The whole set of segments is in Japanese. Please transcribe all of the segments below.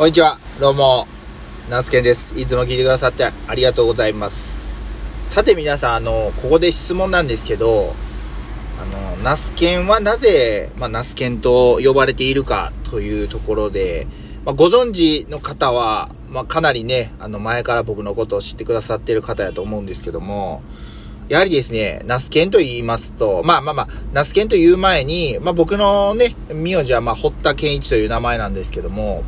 こんにちは。どうも、ナスケンです。いつも聞いてくださってありがとうございます。さて皆さん、あの、ここで質問なんですけど、あの、ナスケンはなぜ、まあ、ナスケンと呼ばれているかというところで、まあ、ご存知の方は、まあ、かなりね、あの、前から僕のことを知ってくださってる方やと思うんですけども、やはりですね、ナスケンと言いますと、まあまあまあ、ナスケンという前に、まあ僕のね、名字はまあ、堀田健一という名前なんですけども、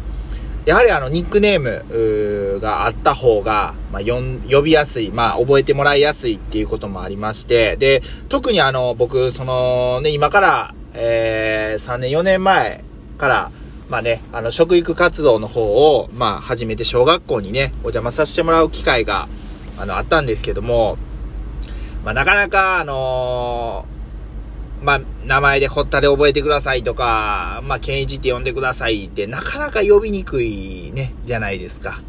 やはりあの、ニックネームーがあった方が、まあ、呼びやすい、まあ、覚えてもらいやすいっていうこともありまして、で、特にあの、僕、そのね、今から、えー、3年、4年前から、まあね、あの、食育活動の方を、まあ、始めて小学校にね、お邪魔させてもらう機会が、あの、あったんですけども、まあ、なかなか、あのーまあ、名前で堀田で覚えてくださいとか、まあ、健一って呼んでくださいって、なかなか呼びにくいね、じゃないですか。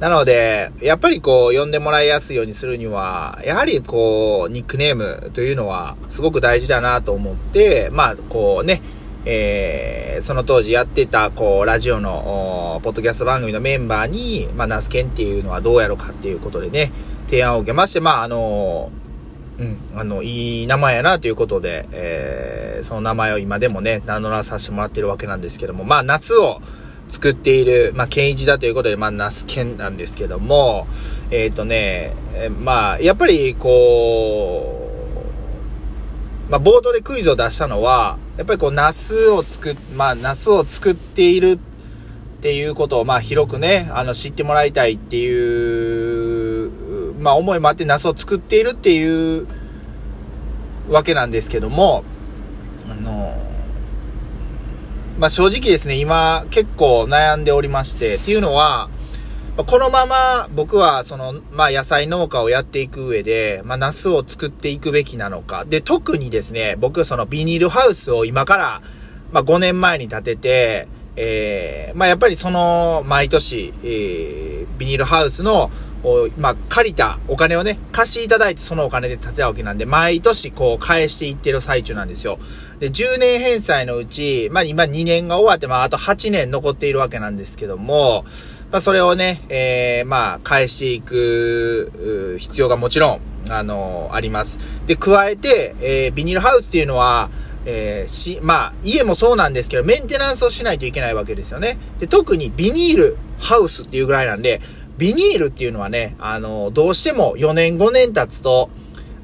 なので、やっぱりこう、呼んでもらいやすいようにするには、やはりこう、ニックネームというのは、すごく大事だなと思って、まあ、こうね、えー、その当時やってた、こう、ラジオの、ポッドキャスト番組のメンバーに、まあ、ナスケンっていうのはどうやろうかっていうことでね、提案を受けまして、まあ、あのうん、あの、いい名前やなということで、えー、その名前を今でもね、名乗らさせてもらってるわけなんですけども、まあ、夏を作っている、まあ、健一だということで、まあ、ナスケンなんですけども、えっ、とね、えーまあ、やっぱり、こう、まあ、冒頭でクイズを出したのは、やっぱりこう、ナスを作、まあ、ナスを作っているっていうことを、まあ、広くね、あの、知ってもらいたいっていう、まあ、思いもあって、ナスを作っているっていうわけなんですけども、あの、まあ、正直ですね、今、結構悩んでおりまして、っていうのは、このまま僕はその、まあ野菜農家をやっていく上で、まあナスを作っていくべきなのか。で、特にですね、僕そのビニールハウスを今から、まあ5年前に建てて、えー、まあやっぱりその、毎年、えー、ビニールハウスの、おまあ借りたお金をね、貸しいただいてそのお金で建てたわけなんで、毎年こう返していってる最中なんですよ。で、10年返済のうち、まあ今2年が終わって、まああと8年残っているわけなんですけども、まあ、それをね、えー、まあ、返していく、必要がもちろん、あのあります。で、加えて、えー、ビニールハウスっていうのは、えー、し、まあ、家もそうなんですけど、メンテナンスをしないといけないわけですよね。で、特にビニールハウスっていうぐらいなんで、ビニールっていうのはね、あのどうしても4年5年経つと、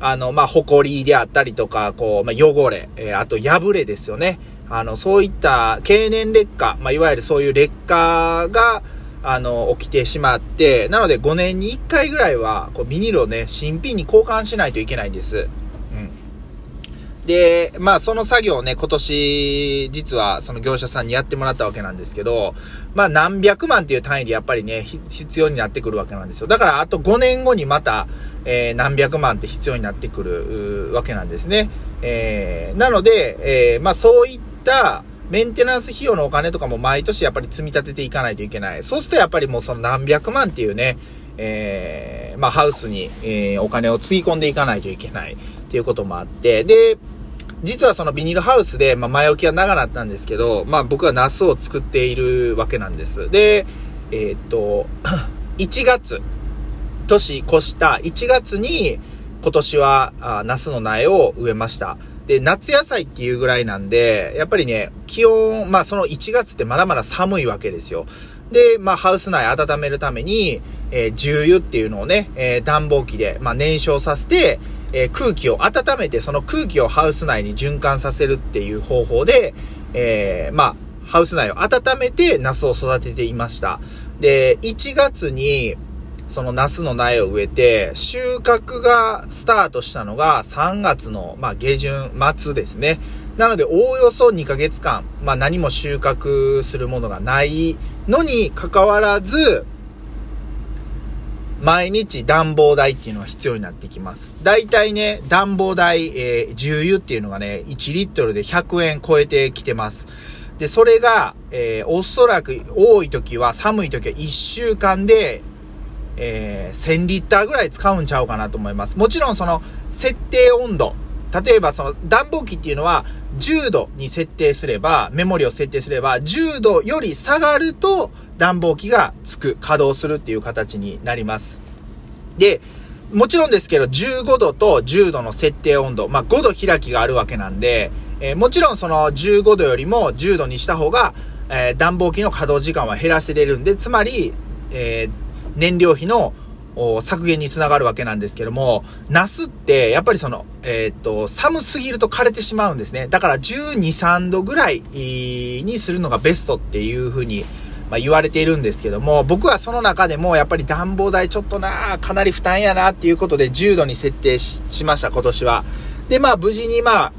あの、まあ、埃であったりとか、こう、まあ、汚れ、えー、あと破れですよね。あの、そういった経年劣化、まあ、いわゆるそういう劣化が、あの、起きてしまって、なので5年に1回ぐらいは、こう、ビニールをね、新品に交換しないといけないんです。で、まあ、その作業をね、今年、実は、その業者さんにやってもらったわけなんですけど、まあ、何百万っていう単位でやっぱりね、必要になってくるわけなんですよ。だから、あと5年後にまた、えー、何百万って必要になってくる、わけなんですね。えー、なので、えー、まあ、そういった、メンテナンス費用のお金とかも毎年やっぱり積み立てていかないといけない。そうするとやっぱりもうその何百万っていうね、えー、まあハウスに、えー、お金をつぎ込んでいかないといけないっていうこともあって、で、実はそのビニールハウスで、まあ前置きは長かったんですけど、まあ僕はナスを作っているわけなんです。で、えー、っと、1月、年越した1月に今年はあナスの苗を植えました。で、夏野菜っていうぐらいなんで、やっぱりね、気温、まあその1月ってまだまだ寒いわけですよ。で、まあハウス内温めるために、えー、重油っていうのをね、えー、暖房機で、まあ燃焼させて、えー、空気を温めて、その空気をハウス内に循環させるっていう方法で、えー、まあ、ハウス内を温めてナスを育てていました。で、1月に、そのナスの苗を植えて、収穫がスタートしたのが3月の、まあ、下旬、末ですね。なので、おおよそ2ヶ月間、まあ、何も収穫するものがないのに関わらず、毎日暖房代っていうのが必要になってきます。だいたいね、暖房代、えー、重油っていうのがね、1リットルで100円超えてきてます。で、それが、えー、おそらく多い時は、寒い時は1週間で、えー、1000リッターぐらい使うんちゃうかなと思います。もちろんその、設定温度。例えばその、暖房機っていうのは、10度に設定すれば、メモリを設定すれば、10度より下がると、暖房機がつく、稼働するっていう形になります。で、もちろんですけど、15度と10度の設定温度、まあ、5度開きがあるわけなんで、えー、もちろんその15度よりも10度にした方が、えー、暖房機の稼働時間は減らせれるんで、つまり、えー、燃料費の削減につながるわけなんですけども、ナスって、やっぱりその、えー、っと、寒すぎると枯れてしまうんですね。だから12、3度ぐらいにするのがベストっていうふうに、まあ、言われているんですけども、僕はその中でもやっぱり暖房代ちょっとなかなり負担やなっていうことで10度に設定しました、今年は。で、まあ無事にまあ、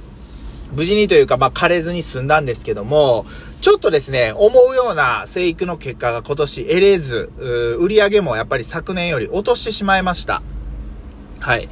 無事にというかまあ枯れずに済んだんですけども、ちょっとですね、思うような生育の結果が今年得れず、売り上げもやっぱり昨年より落としてしまいました。はい。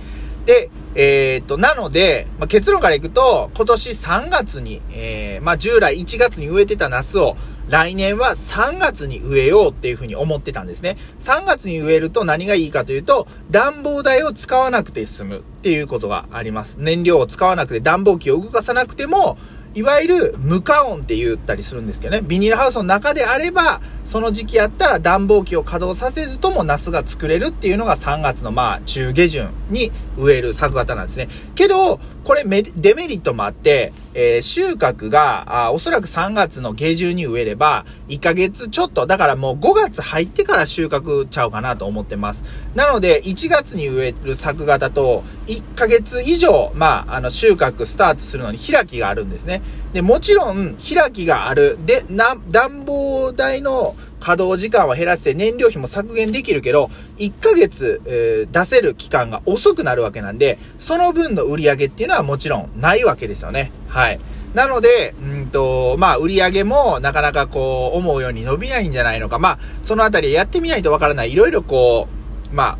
で、えー、っと、なので、まあ、結論からいくと、今年3月に、えー、まあ、従来1月に植えてたナスを、来年は3月に植えようっていうふうに思ってたんですね。3月に植えると何がいいかというと、暖房代を使わなくて済むっていうことがあります。燃料を使わなくて暖房機を動かさなくても、いわゆる無加温って言ったりするんですけどね。ビニールハウスの中であれば、その時期やったら暖房機を稼働させずともナスが作れるっていうのが3月のまあ中下旬に植える作型なんですね。けど、これデメリットもあって、えー、収穫が、あおそらく3月の下旬に植えれば、1ヶ月ちょっと、だからもう5月入ってから収穫ちゃうかなと思ってます。なので、1月に植える作型と、1ヶ月以上、まあ、あの、収穫スタートするのに開きがあるんですね。で、もちろん、開きがある。で、な、暖房代の稼働時間は減らして燃料費も削減できるけど、1ヶ月、えー、出せる期間が遅くなるわけなんで、その分の売り上げっていうのはもちろんないわけですよね。はい。なので、うんと、まあ、売り上げもなかなかこう、思うように伸びないんじゃないのか。まあ、そのあたりやってみないとわからない。いろいろこう、まあ、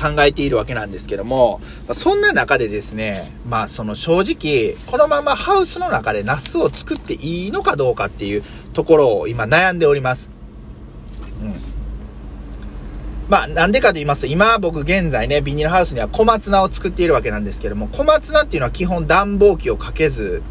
考えているわけなんですけども、そんな中でですね、まあその正直、このままハウスの中でナスを作っていいのかどうかっていうところを今悩んでおります。まあ、なんでかと言いますと、今僕現在ね、ビニールハウスには小松菜を作っているわけなんですけども、小松菜っていうのは基本暖房機をかけず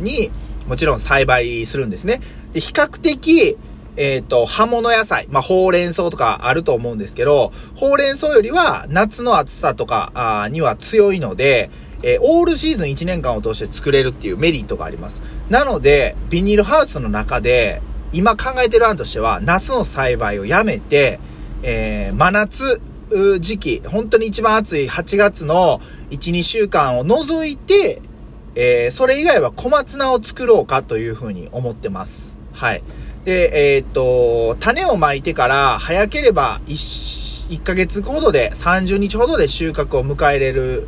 に、もちろん栽培するんですね。で、比較的、えっ、ー、と、葉物野菜、まあ、ほうれん草とかあると思うんですけど、ほうれん草よりは夏の暑さとかには強いので、えー、オールシーズン1年間を通して作れるっていうメリットがあります。なので、ビニールハウスの中で、今考えてる案としては、夏の栽培をやめて、えー、真夏時期、本当に一番暑い8月の1、2週間を除いて、えー、それ以外は小松菜を作ろうかというふうに思ってます。はい。で、えー、っと、種をまいてから早ければ 1, 1ヶ月ほどで、30日ほどで収穫を迎えれるっ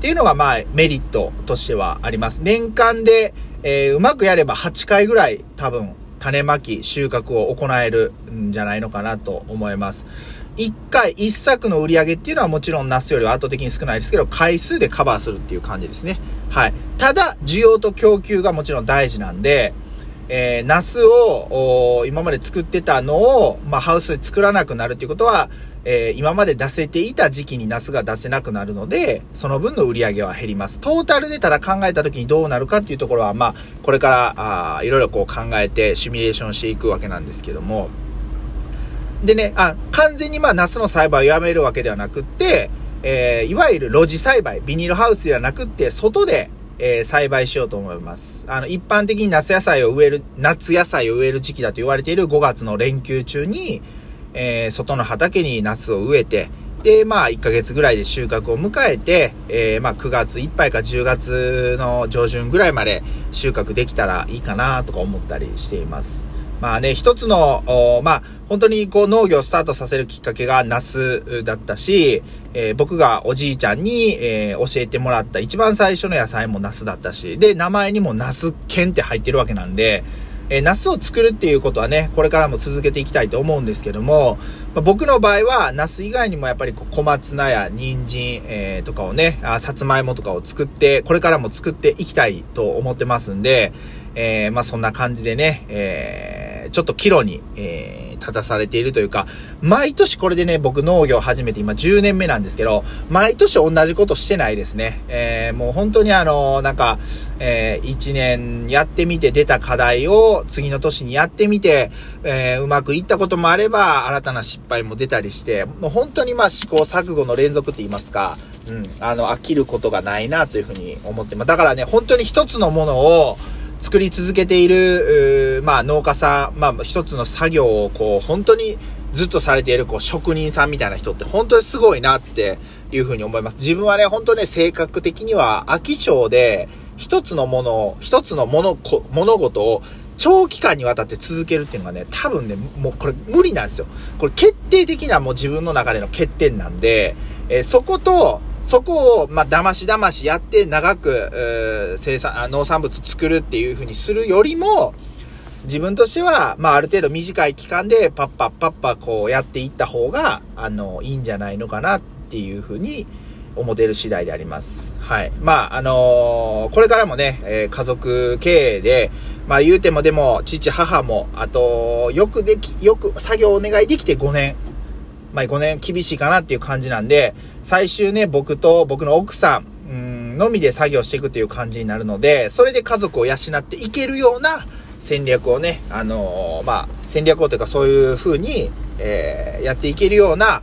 ていうのがまあメリットとしてはあります。年間で、えー、うまくやれば8回ぐらい多分種まき、収穫を行えるんじゃないのかなと思います。1回、1作の売り上げっていうのはもちろんナスよりは圧倒的に少ないですけど、回数でカバーするっていう感じですね。はい。ただ、需要と供給がもちろん大事なんで、えー、ナスを、今まで作ってたのを、まあ、ハウスで作らなくなるっていうことは、えー、今まで出せていた時期にナスが出せなくなるので、その分の売り上げは減ります。トータルでただ考えた時にどうなるかっていうところは、まあ、これから、あいろいろこう考えてシミュレーションしていくわけなんですけども、でね、あ、完全にまあ、ナスの栽培をやめるわけではなくって、えー、いわゆる露地栽培、ビニールハウスではなくって、外で、えー、栽培しようと思います。あの、一般的に夏野菜を植える、夏野菜を植える時期だと言われている5月の連休中に、えー、外の畑にナスを植えて、で、まあ、1ヶ月ぐらいで収穫を迎えて、えー、まあ、9月いっぱいか10月の上旬ぐらいまで収穫できたらいいかなとか思ったりしています。まあね、一つの、まあ、本当にこう農業をスタートさせるきっかけがナスだったし、えー、僕がおじいちゃんに、えー、教えてもらった一番最初の野菜もナスだったし、で、名前にもナス犬って入ってるわけなんで、えー、ナスを作るっていうことはね、これからも続けていきたいと思うんですけども、まあ、僕の場合は、ナス以外にもやっぱり小松菜や人参、えー、とかをねあ、さつまいもとかを作って、これからも作っていきたいと思ってますんで、えー、まあそんな感じでね、えー、ちょっとキロに、えー、立たされているというか、毎年これでね、僕農業始めて今10年目なんですけど、毎年同じことしてないですね。えー、もう本当にあの、なんか、えー、1年やってみて出た課題を次の年にやってみて、えー、うまくいったこともあれば、新たな失敗も出たりして、もう本当にまあ試行錯誤の連続って言いますか、うん、あの、飽きることがないなというふうに思ってます。だからね、本当に一つのものを、作り続けている、まあ農家さん、まあ一つの作業をこう、本当にずっとされているこう職人さんみたいな人って本当にすごいなっていうふうに思います。自分はね、本当ね、性格的には飽き性で、一つのものを、一つのもの、物事を長期間にわたって続けるっていうのがね、多分ね、もうこれ無理なんですよ。これ決定的なもう自分の中での欠点なんで、えー、そこと、そこを、まあ、騙し騙しやって長く、生産、農産物作るっていう風にするよりも、自分としては、まあ、ある程度短い期間でパッパッパッパこうやっていった方が、あの、いいんじゃないのかなっていう風に思ってる次第であります。はい。まあ、あのー、これからもね、えー、家族経営で、まあ言うてもでも、父、母も、あと、よくでき、よく作業お願いできて5年。まあ5年厳しいかなっていう感じなんで、最終ね、僕と僕の奥さん、のみで作業していくという感じになるので、それで家族を養っていけるような戦略をね、あのー、まあ、戦略をというかそういう風に、えー、やっていけるような、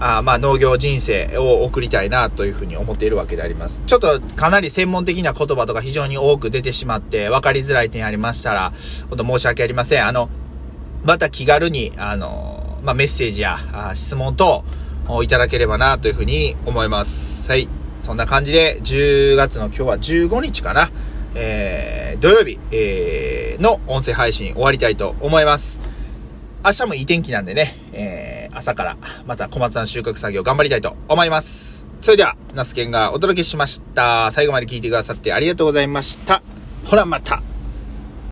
あまあ、農業人生を送りたいなというふうに思っているわけであります。ちょっとかなり専門的な言葉とか非常に多く出てしまって分かりづらい点ありましたら、本当申し訳ありません。あの、また気軽に、あの、まあ、メッセージやあ質問等いただければなというふうに思います。はい。そんな感じで、10月の今日は15日かな。えー、土曜日、えー、の音声配信終わりたいと思います。明日もいい天気なんでね、えー、朝からまた小松菜収穫作業頑張りたいと思います。それでは、ナスケンがお届けしました。最後まで聞いてくださってありがとうございました。ほらまた